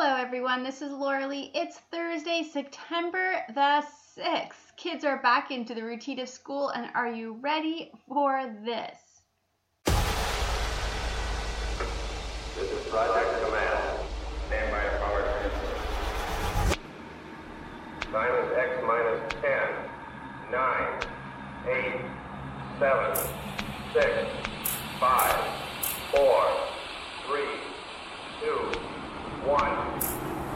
Hello, everyone. This is Laura Lee. It's Thursday, September the 6th. Kids are back into the routine of school, and are you ready for this? This is Project Command. Stand by your power transfer. Is X minus 10, 9, 8, 7, 6, 5, 4, 3, 2, 1,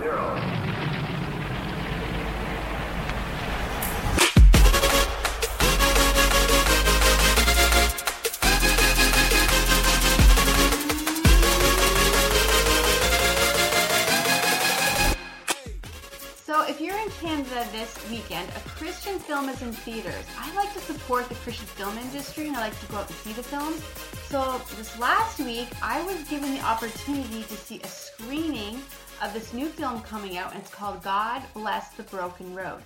0. You're in Canada this weekend, a Christian film is in theaters. I like to support the Christian film industry and I like to go out and see the films. So, this last week, I was given the opportunity to see a screening of this new film coming out, and it's called God Bless the Broken Road.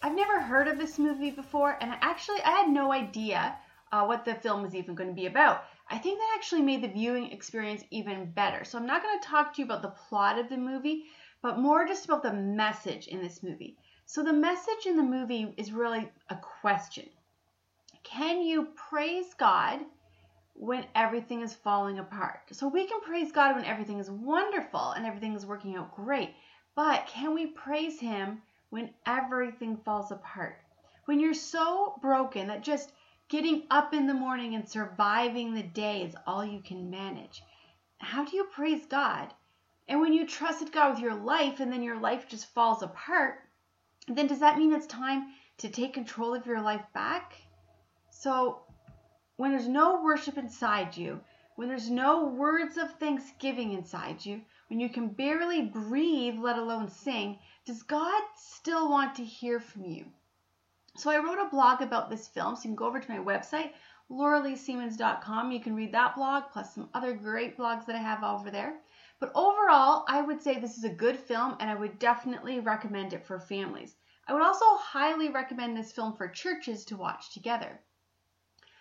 I've never heard of this movie before, and I actually I had no idea uh, what the film was even going to be about. I think that actually made the viewing experience even better. So I'm not going to talk to you about the plot of the movie, but more just about the message in this movie. So the message in the movie is really a question. Can you praise God when everything is falling apart? So we can praise God when everything is wonderful and everything is working out great, but can we praise Him when everything falls apart? When you're so broken that just getting up in the morning and surviving the day is all you can manage. How do you praise God? And when you trusted God with your life and then your life just falls apart, then does that mean it's time to take control of your life back? So, when there's no worship inside you, when there's no words of thanksgiving inside you, when you can barely breathe, let alone sing, does God still want to hear from you? So I wrote a blog about this film, so you can go over to my website, lauraleesiemens.com. You can read that blog plus some other great blogs that I have over there. But overall, I would say this is a good film and I would definitely recommend it for families. I would also highly recommend this film for churches to watch together.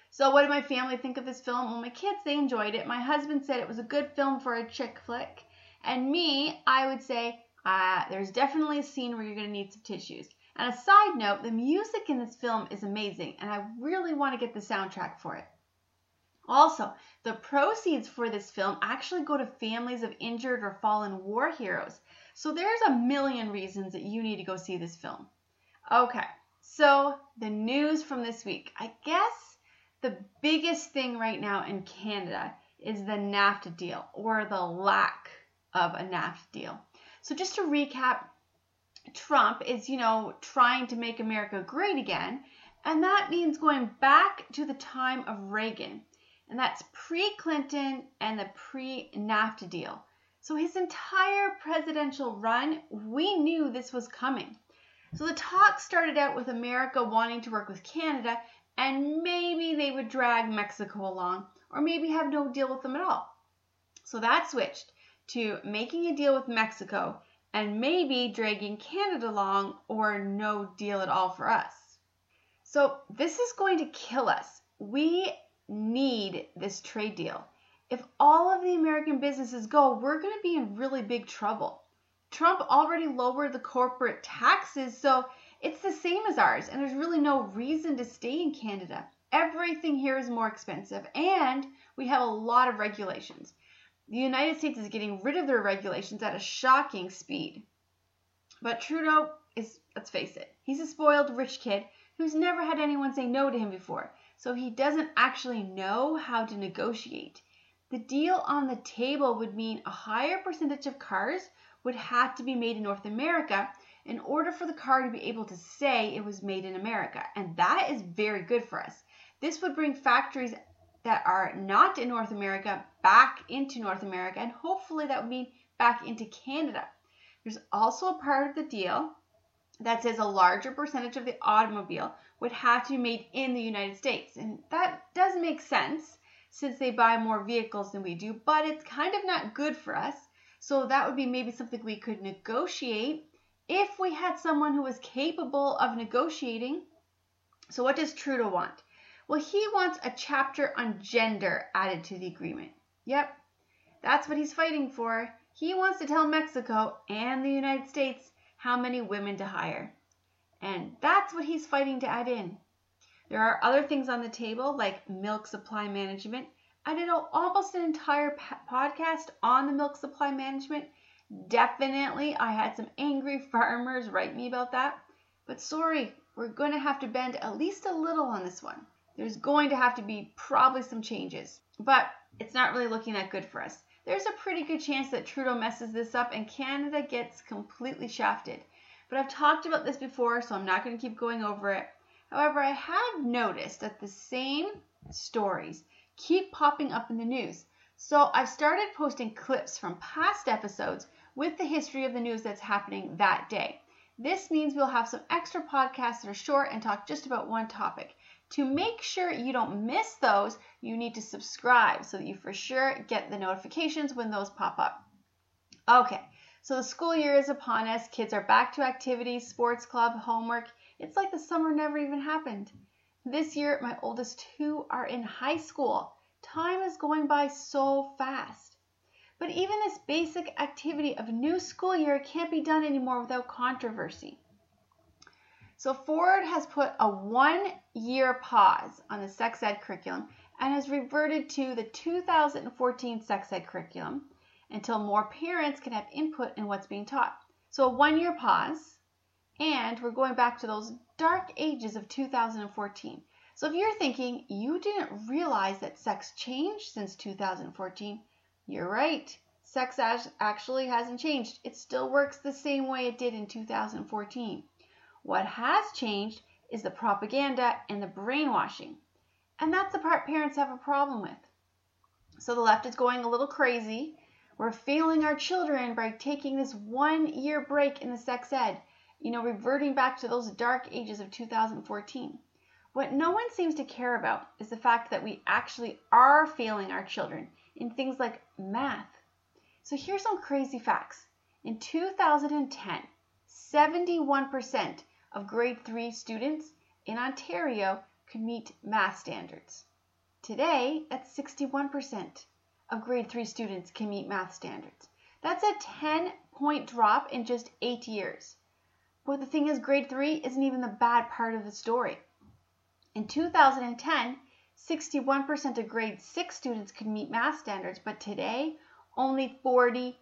So, what did my family think of this film? Well, my kids, they enjoyed it. My husband said it was a good film for a chick flick. And me, I would say uh, there's definitely a scene where you're going to need some tissues. And a side note, the music in this film is amazing, and I really want to get the soundtrack for it. Also, the proceeds for this film actually go to families of injured or fallen war heroes. So there's a million reasons that you need to go see this film. Okay, so the news from this week. I guess the biggest thing right now in Canada is the NAFTA deal or the lack of a NAFTA deal. So just to recap, Trump is, you know, trying to make America great again, and that means going back to the time of Reagan. And that's pre Clinton and the pre NAFTA deal. So his entire presidential run, we knew this was coming. So the talk started out with America wanting to work with Canada, and maybe they would drag Mexico along, or maybe have no deal with them at all. So that switched to making a deal with Mexico and maybe dragging Canada along, or no deal at all for us. So this is going to kill us. We need this trade deal. If all of the American businesses go, we're going to be in really big trouble. Trump already lowered the corporate taxes, so it's the same as ours, and there's really no reason to stay in Canada. Everything here is more expensive, and we have a lot of regulations. The United States is getting rid of their regulations at a shocking speed. But Trudeau is, let's face it, he's a spoiled rich kid who's never had anyone say no to him before so he doesn't actually know how to negotiate. The deal on the table would mean a higher percentage of cars would have to be made in North America in order for the car to be able to say it was made in America. And that is very good for us. This would bring factories that are not in North America back into North America, and hopefully that would mean back into Canada. There's also a part of the deal that says a larger percentage of the automobile would have to be made in the United States. And that does make sense since they buy more vehicles than we do, but it's kind of not good for us. So that would be maybe something we could negotiate if we had someone who was capable of negotiating. So, what does Trudeau want? Well, he wants a chapter on gender added to the agreement. Yep, that's what he's fighting for. He wants to tell Mexico and the United States how many women to hire. And that's what he's fighting to add in. There are other things on the table like milk supply management. I did almost an entire podcast on the milk supply management. Definitely, I had some angry farmers write me about that. But sorry, we're going to have to bend at least a little on this one. There's going to have to be probably some changes. But it's not really looking that good for us. There's a pretty good chance that Trudeau messes this up and Canada gets completely shafted. But I've talked about this before, so I'm not going to keep going over it. However, I have noticed that the same stories keep popping up in the news. So I've started posting clips from past episodes with the history of the news that's happening that day. This means we'll have some extra podcasts that are short and talk just about one topic. To make sure you don't miss those, you need to subscribe so that you for sure get the notifications when those pop up. Okay, so the school year is upon us. Kids are back to activities, sports club, homework. It's like the summer never even happened. This year, my oldest two are in high school. Time is going by so fast. But even this basic activity of new school year can't be done anymore without controversy. So Ford has put a one year pause on the sex ed curriculum and has reverted to the 2014 sex ed curriculum until more parents can have input in what's being taught. So a one year pause, and we're going back to those dark ages of 2014. So if you're thinking you didn't realize that sex changed since 2014, you're right. Sex actually hasn't changed. It still works the same way it did in 2014. What has changed is the propaganda and the brainwashing. And that's the part parents have a problem with. So the left is going a little crazy we're failing our children by taking this one year break in the sex ed, you know, reverting back to those dark ages of 2014. What no one seems to care about is the fact that we actually are failing our children in things like math. So here's some crazy facts. In 2010, 71% of grade 3 students in Ontario could meet math standards. Today, that's 61% of grade 3 students can meet math standards. That's a 10 point drop in just eight years. But the thing is, grade 3 isn't even the bad part of the story. In 2010, 61% of grade 6 students could meet math standards, but today, only 49%.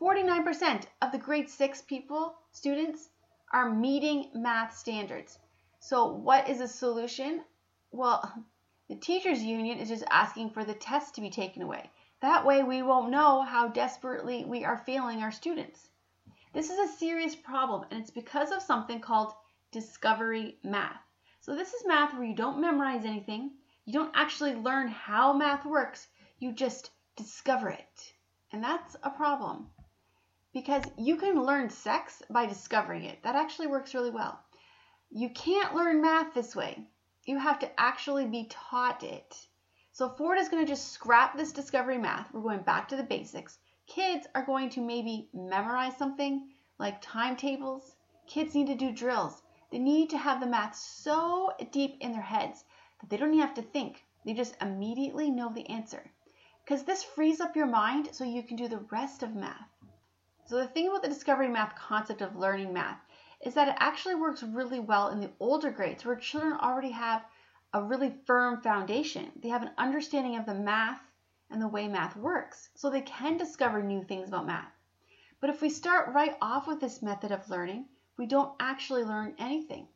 49% of the grade 6 people, students, are meeting math standards. So, what is the solution? Well, the teachers union is just asking for the test to be taken away. That way we won't know how desperately we are failing our students. This is a serious problem and it's because of something called discovery math. So this is math where you don't memorize anything, you don't actually learn how math works, you just discover it. And that's a problem. Because you can learn sex by discovering it. That actually works really well. You can't learn math this way you have to actually be taught it. So Ford is going to just scrap this discovery math. We're going back to the basics. Kids are going to maybe memorize something like timetables. Kids need to do drills. They need to have the math so deep in their heads that they don't even have to think. They just immediately know the answer. Because this frees up your mind so you can do the rest of math. So the thing about the discovery math concept of learning math is that it actually works really well in the older grades where children already have a really firm foundation. They have an understanding of the math and the way math works, so they can discover new things about math. But if we start right off with this method of learning, we don't actually learn anything.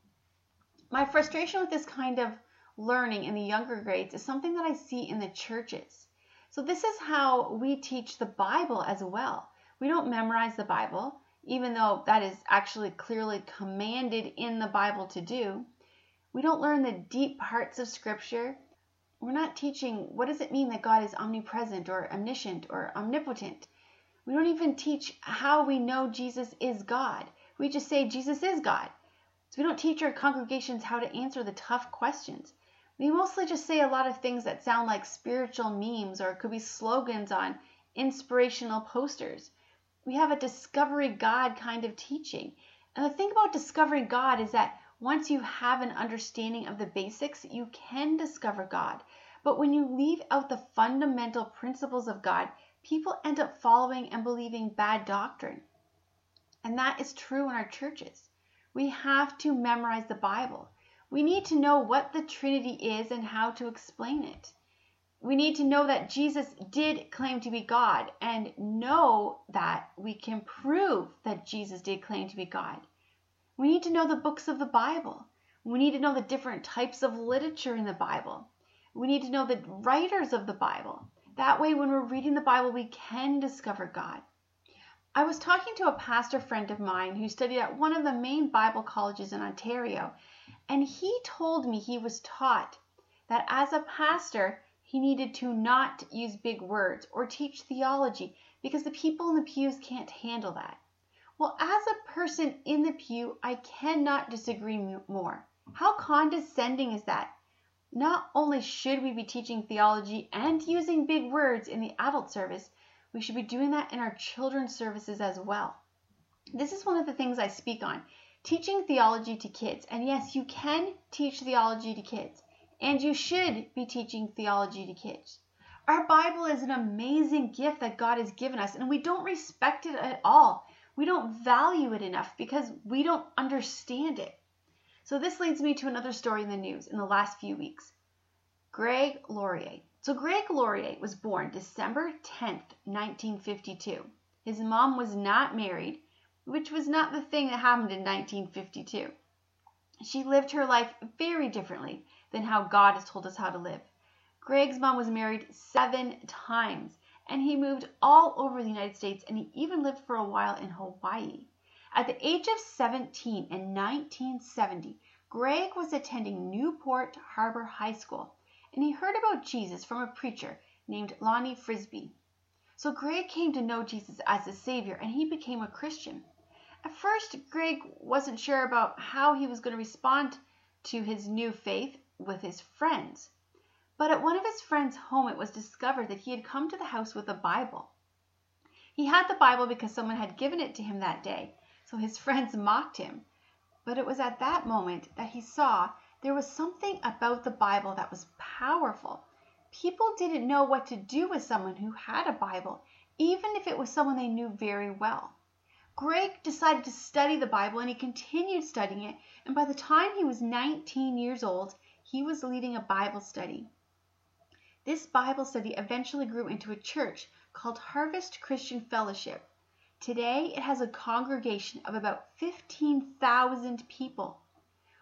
My frustration with this kind of learning in the younger grades is something that I see in the churches. So, this is how we teach the Bible as well. We don't memorize the Bible even though that is actually clearly commanded in the Bible to do, we don't learn the deep parts of Scripture. We're not teaching what does it mean that God is omnipresent or omniscient or omnipotent. We don't even teach how we know Jesus is God. We just say Jesus is God. So we don't teach our congregations how to answer the tough questions. We mostly just say a lot of things that sound like spiritual memes or could be slogans on inspirational posters we have a discovery God kind of teaching. And the thing about discovering God is that once you have an understanding of the basics, you can discover God. But when you leave out the fundamental principles of God, people end up following and believing bad doctrine. And that is true in our churches. We have to memorize the Bible. We need to know what the Trinity is and how to explain it. We need to know that Jesus did claim to be God and know that we can prove that Jesus did claim to be God. We need to know the books of the Bible. We need to know the different types of literature in the Bible. We need to know the writers of the Bible. That way, when we're reading the Bible, we can discover God. I was talking to a pastor friend of mine who studied at one of the main Bible colleges in Ontario, and he told me he was taught that as a pastor, he needed to not use big words or teach theology because the people in the pews can't handle that. Well, as a person in the pew, I cannot disagree more. How condescending is that? Not only should we be teaching theology and using big words in the adult service, we should be doing that in our children's services as well. This is one of the things I speak on teaching theology to kids. And yes, you can teach theology to kids and you should be teaching theology to kids. Our Bible is an amazing gift that God has given us, and we don't respect it at all. We don't value it enough because we don't understand it. So, this leads me to another story in the news in the last few weeks. Gregg Laurie. So, Gregg Laurie was born December 10th, 1952. His mom was not married, which was not the thing that happened in 1952. She lived her life very differently than how God has told us how to live. Greg's mom was married seven times, and he moved all over the United States, and he even lived for a while in Hawaii. At the age of 17 in 1970, Greg was attending Newport Harbor High School, and he heard about Jesus from a preacher named Lonnie Frisbee. So Greg came to know Jesus as a Savior, and he became a Christian. At first, Greg wasn't sure about how he was going to respond to his new faith with his friends. But at one of his friends' home, it was discovered that he had come to the house with a Bible. He had the Bible because someone had given it to him that day, so his friends mocked him. But it was at that moment that he saw there was something about the Bible that was powerful. People didn't know what to do with someone who had a Bible, even if it was someone they knew very well. Greg decided to study the Bible and he continued studying it, and by the time he was 19 years old, he was leading a Bible study. This Bible study eventually grew into a church called Harvest Christian Fellowship. Today, it has a congregation of about 15,000 people.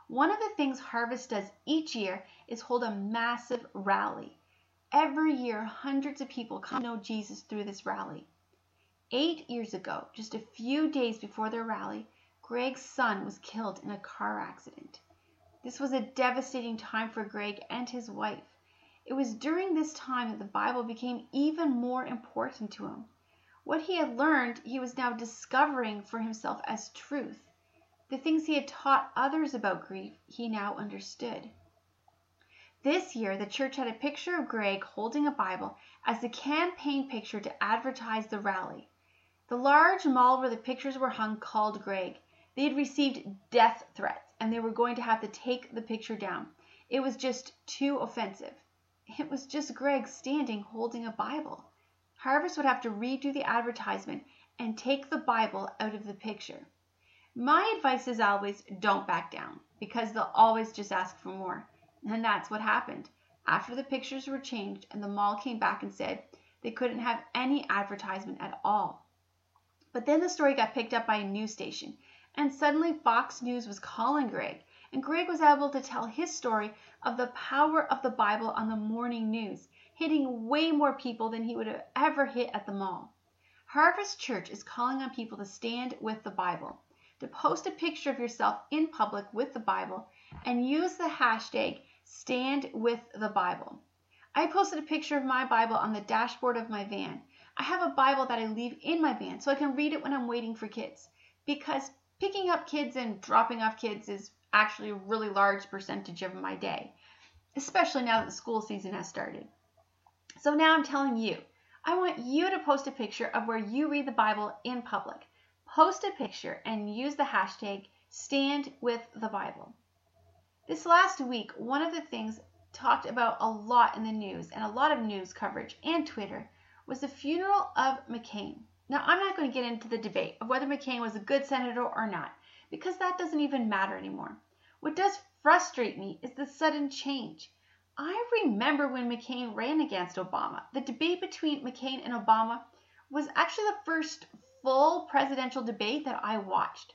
One of the things Harvest does each year is hold a massive rally. Every year, hundreds of people come to know Jesus through this rally. Eight years ago, just a few days before their rally, Greg's son was killed in a car accident. This was a devastating time for Greg and his wife. It was during this time that the Bible became even more important to him. What he had learned, he was now discovering for himself as truth. The things he had taught others about grief, he now understood. This year, the church had a picture of Greg holding a Bible as the campaign picture to advertise the rally. The large mall where the pictures were hung called Greg. They had received death threats and they were going to have to take the picture down. It was just too offensive. It was just Greg standing holding a Bible. Harvest would have to redo the advertisement and take the Bible out of the picture. My advice is always don't back down because they'll always just ask for more. And that's what happened. After the pictures were changed and the mall came back and said they couldn't have any advertisement at all. But then the story got picked up by a news station and suddenly Fox News was calling Greg, and Greg was able to tell his story of the power of the Bible on the morning news, hitting way more people than he would have ever hit at the mall. Harvest Church is calling on people to stand with the Bible, to post a picture of yourself in public with the Bible, and use the hashtag Stand with the Bible. I posted a picture of my Bible on the dashboard of my van. I have a Bible that I leave in my van so I can read it when I'm waiting for kids because picking up kids and dropping off kids is actually a really large percentage of my day, especially now that the school season has started. So now I'm telling you, I want you to post a picture of where you read the Bible in public. Post a picture and use the hashtag stand with the Bible. This last week, one of the things talked about a lot in the news and a lot of news coverage and Twitter was the funeral of McCain. Now, I'm not going to get into the debate of whether McCain was a good senator or not, because that doesn't even matter anymore. What does frustrate me is the sudden change. I remember when McCain ran against Obama. The debate between McCain and Obama was actually the first full presidential debate that I watched.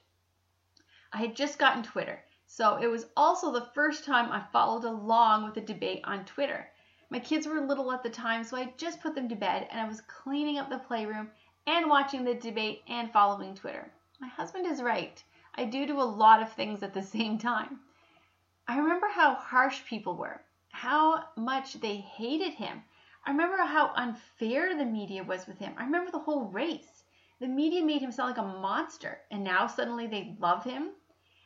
I had just gotten Twitter, so it was also the first time I followed along with the debate on Twitter. My kids were little at the time, so I just put them to bed and I was cleaning up the playroom and watching the debate and following Twitter. My husband is right. I do do a lot of things at the same time. I remember how harsh people were, how much they hated him. I remember how unfair the media was with him. I remember the whole race. The media made him sound like a monster, and now suddenly they love him.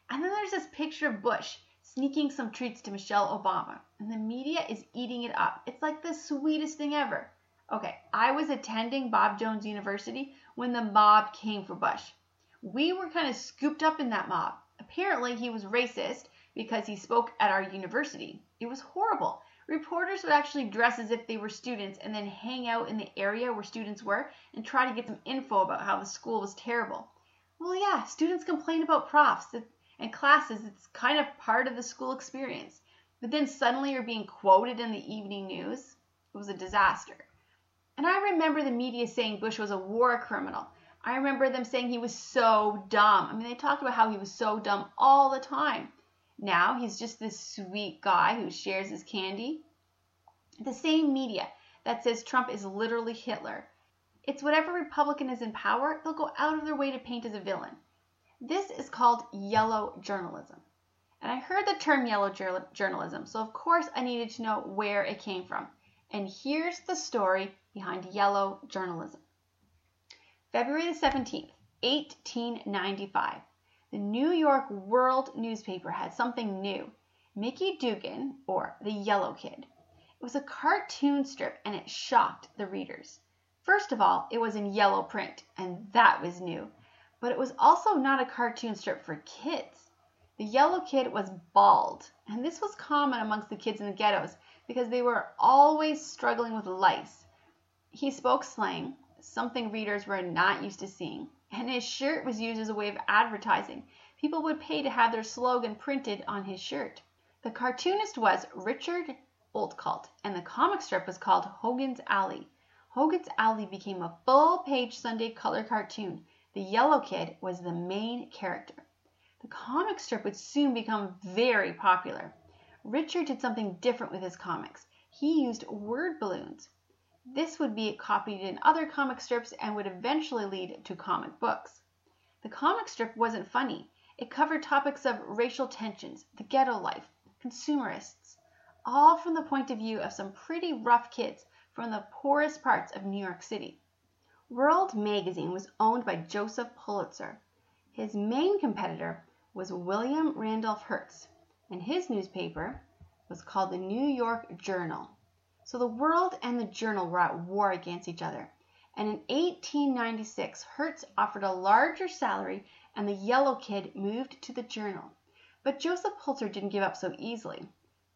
And then there's this picture of Bush sneaking some treats to Michelle Obama, and the media is eating it up. It's like the sweetest thing ever. Okay, I was attending Bob Jones University when the mob came for Bush. We were kind of scooped up in that mob. Apparently, he was racist because he spoke at our university. It was horrible. Reporters would actually dress as if they were students and then hang out in the area where students were and try to get some info about how the school was terrible. Well, yeah, students complain about profs and classes. It's kind of part of the school experience. But then suddenly you're being quoted in the evening news. It was a disaster. And I remember the media saying Bush was a war criminal. I remember them saying he was so dumb. I mean, they talked about how he was so dumb all the time. Now he's just this sweet guy who shares his candy. The same media that says Trump is literally Hitler. It's whatever Republican is in power, they'll go out of their way to paint as a villain. This is called yellow journalism. And I heard the term yellow journalism, so of course I needed to know where it came from. And here's the story behind yellow journalism. February the 17th, 1895. The New York World newspaper had something new. Mickey Dugan, or the Yellow Kid. It was a cartoon strip and it shocked the readers. First of all, it was in yellow print, and that was new. But it was also not a cartoon strip for kids. The Yellow Kid was bald, and this was common amongst the kids in the ghettos because they were always struggling with lice. He spoke slang, something readers were not used to seeing, and his shirt was used as a way of advertising. People would pay to have their slogan printed on his shirt. The cartoonist was Richard Outcault, and the comic strip was called Hogan's Alley. Hogan's Alley became a full page Sunday color cartoon. The Yellow Kid was the main character. The comic strip would soon become very popular. Richard did something different with his comics. He used word balloons. This would be copied in other comic strips and would eventually lead to comic books. The comic strip wasn't funny. It covered topics of racial tensions, the ghetto life, consumerists, all from the point of view of some pretty rough kids from the poorest parts of New York City. World magazine was owned by Joseph Pulitzer. His main competitor was William Randolph Hearst and his newspaper was called the New York Journal. So the World and the Journal were at war against each other. And in 1896, Hearst offered a larger salary and the Yellow Kid moved to the Journal. But Joseph Pulitzer didn't give up so easily.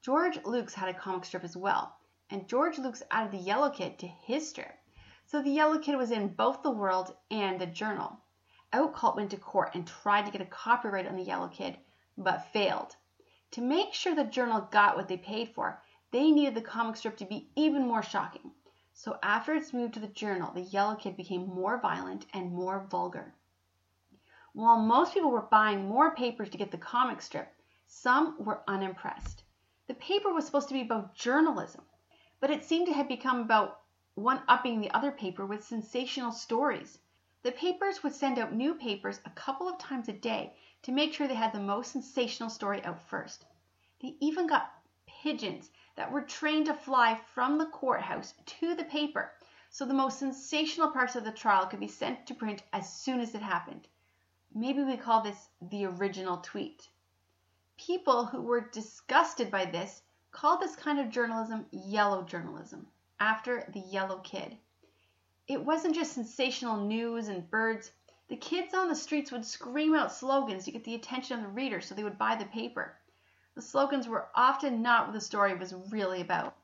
George Luks had a comic strip as well, and George Luks added the Yellow Kid to his strip. So the Yellow Kid was in both the World and the Journal. Outcault went to court and tried to get a copyright on the Yellow Kid, but failed. To make sure the journal got what they paid for, they needed the comic strip to be even more shocking. So after its move to the journal, the Yellow Kid became more violent and more vulgar. While most people were buying more papers to get the comic strip, some were unimpressed. The paper was supposed to be about journalism, but it seemed to have become about one upping the other paper with sensational stories. The papers would send out new papers a couple of times a day to make sure they had the most sensational story out first. They even got pigeons that were trained to fly from the courthouse to the paper so the most sensational parts of the trial could be sent to print as soon as it happened. Maybe we call this the original tweet. People who were disgusted by this called this kind of journalism yellow journalism, after the yellow kid. It wasn't just sensational news and birds. The kids on the streets would scream out slogans to get the attention of the reader so they would buy the paper. The slogans were often not what the story was really about.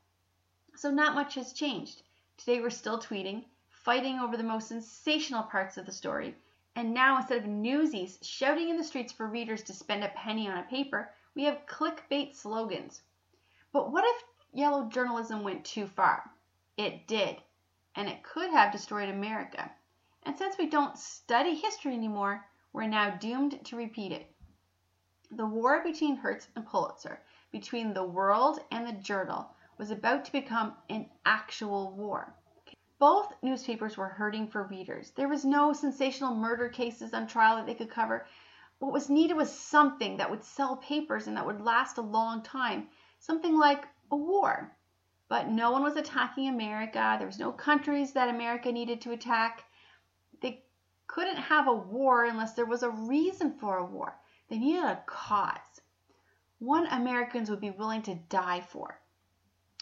So not much has changed. Today we're still tweeting, fighting over the most sensational parts of the story. And now, instead of newsies shouting in the streets for readers to spend a penny on a paper, we have clickbait slogans. But what if yellow journalism went too far? It did, and it could have destroyed America. And since we don't study history anymore, we're now doomed to repeat it. The war between Hearst and Pulitzer, between the World and the Journal, was about to become an actual war. Both newspapers were hurting for readers. There was no sensational murder cases on trial that they could cover. What was needed was something that would sell papers and that would last a long time, something like a war. But no one was attacking America. There was no countries that America needed to attack. They couldn't have a war unless there was a reason for a war. They needed a cause, one Americans would be willing to die for.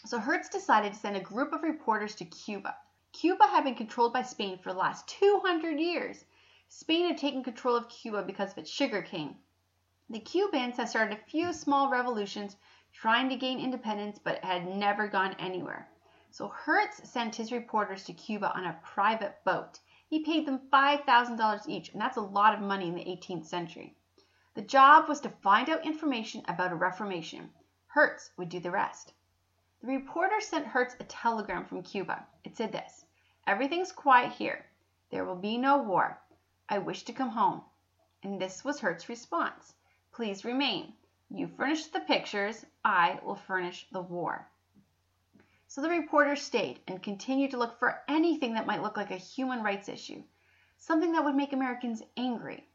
So Hearst decided to send a group of reporters to Cuba. Cuba had been controlled by Spain for the last 200 years. Spain had taken control of Cuba because of its sugar cane. The Cubans had started a few small revolutions trying to gain independence, but had never gone anywhere. So Hearst sent his reporters to Cuba on a private boat. He paid them $5,000 each, and that's a lot of money in the 18th century. The job was to find out information about a reformation. Hearst would do the rest. The reporter sent Hearst a telegram from Cuba. It said this Everything's quiet here. There will be no war. I wish to come home. And this was Hearst's response Please remain. You furnish the pictures, I will furnish the war. So the reporter stayed and continued to look for anything that might look like a human rights issue, something that would make Americans angry.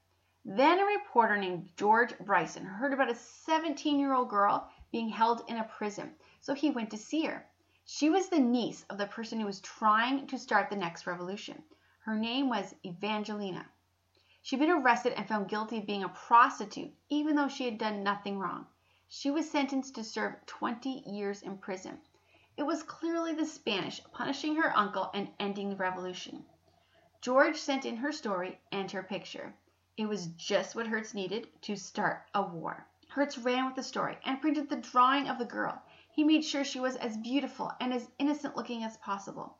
Then a reporter named George Bryson heard about a 17 year old girl being held in a prison, so he went to see her. She was the niece of the person who was trying to start the next revolution. Her name was Evangelina. She'd been arrested and found guilty of being a prostitute, even though she had done nothing wrong. She was sentenced to serve 20 years in prison. It was clearly the Spanish punishing her uncle and ending the revolution. George sent in her story and her picture. It was just what Hearst needed to start a war. Hearst ran with the story and printed the drawing of the girl. He made sure she was as beautiful and as innocent looking as possible.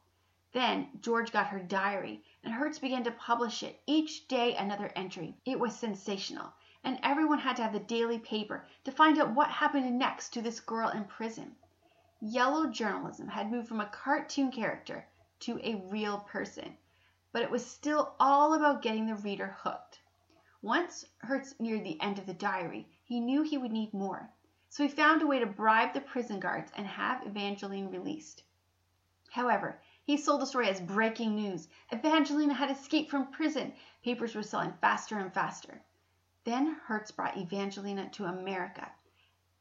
Then George got her diary, and Hearst began to publish it, each day another entry. It was sensational, and everyone had to have the daily paper to find out what happened next to this girl in prison. Yellow journalism had moved from a cartoon character to a real person, but it was still all about getting the reader hooked. Once Hearst neared the end of the diary, he knew he would need more. So he found a way to bribe the prison guards and have Evangeline released. However, he sold the story as breaking news. Evangeline had escaped from prison. Papers were selling faster and faster. Then Hearst brought Evangelina to America.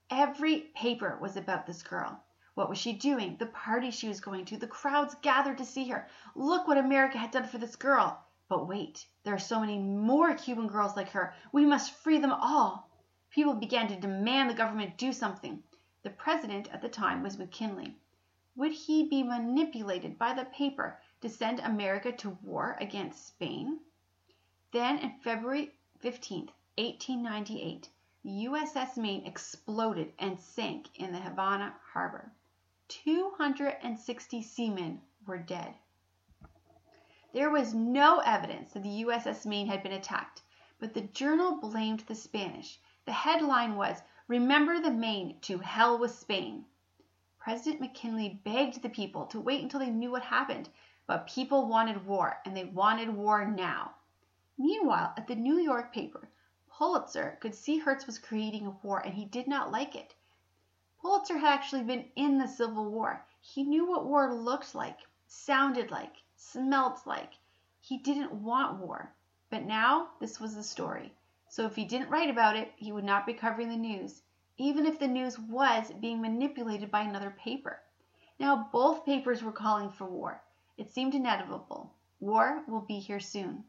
Every paper was about this girl. What was she doing? The party she was going to. The crowds gathered to see her. Look what America had done for this girl. But wait, there are so many more Cuban girls like her. We must free them all. People began to demand the government do something. The president at the time was McKinley. Would he be manipulated by the paper to send America to war against Spain? Then, in February 15, 1898, the USS Maine exploded and sank in the Havana harbor. 260 seamen were dead. There was no evidence that the USS Maine had been attacked, but the journal blamed the Spanish the headline was "Remember the Maine to Hell with Spain." President McKinley begged the people to wait until they knew what happened, but people wanted war, and they wanted war now. Meanwhile, at the New York paper, Pulitzer could see Hearst was creating a war and he did not like it. Pulitzer had actually been in the Civil War. He knew what war looked like, sounded like, smelt like. He didn't want war. But now this was the story. So if he didn't write about it, he would not be covering the news, even if the news was being manipulated by another paper. Now both papers were calling for war. It seemed inevitable. War will be here soon.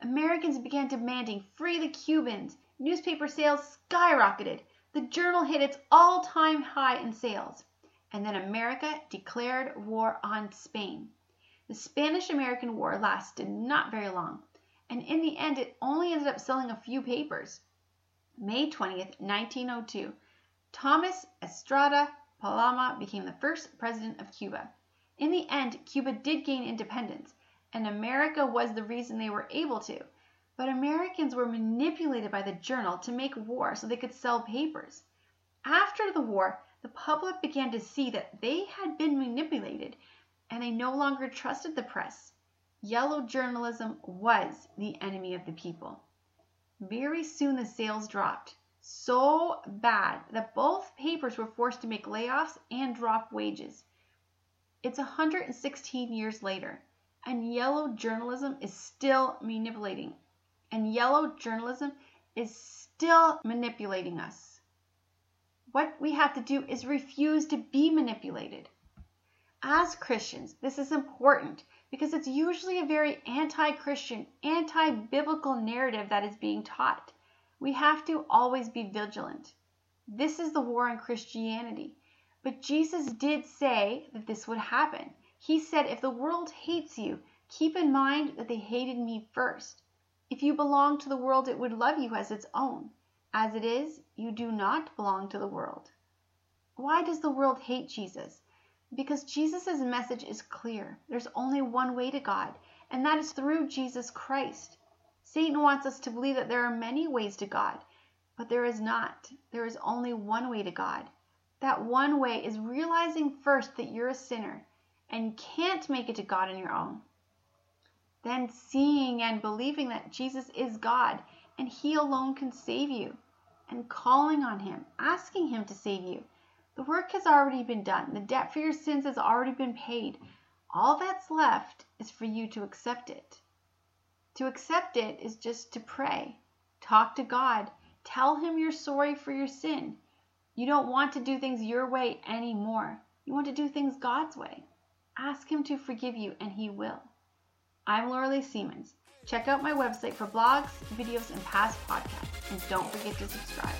Americans began demanding free the Cubans. Newspaper sales skyrocketed. The journal hit its all time high in sales. And then America declared war on Spain. The Spanish American War lasted not very long and in the end it only ended up selling a few papers. May 20th, 1902, Thomas Estrada Palma became the first president of Cuba. In the end, Cuba did gain independence, and America was the reason they were able to. But Americans were manipulated by the journal to make war so they could sell papers. After the war, the public began to see that they had been manipulated and they no longer trusted the press. Yellow journalism was the enemy of the people. Very soon the sales dropped so bad that both papers were forced to make layoffs and drop wages. It's 116 years later, and yellow journalism is still manipulating. And yellow journalism is still manipulating us. What we have to do is refuse to be manipulated. As Christians, this is important because it's usually a very anti Christian, anti biblical narrative that is being taught. We have to always be vigilant. This is the war on Christianity. But Jesus did say that this would happen. He said, If the world hates you, keep in mind that they hated me first. If you belong to the world, it would love you as its own. As it is, you do not belong to the world. Why does the world hate Jesus? Because Jesus' message is clear. There's only one way to God, and that is through Jesus Christ. Satan wants us to believe that there are many ways to God, but there is not. There is only one way to God. That one way is realizing first that you're a sinner and can't make it to God on your own. Then seeing and believing that Jesus is God and He alone can save you, and calling on Him, asking Him to save you. The work has already been done, the debt for your sins has already been paid. All that's left is for you to accept it. To accept it is just to pray, talk to God, tell Him you're sorry for your sin you don't want to do things your way anymore. You want to do things God's way. Ask Him to forgive you, and He will. I'm Laura Lee Siemens. Check out my website for blogs, videos, and past podcasts. And don't forget to subscribe.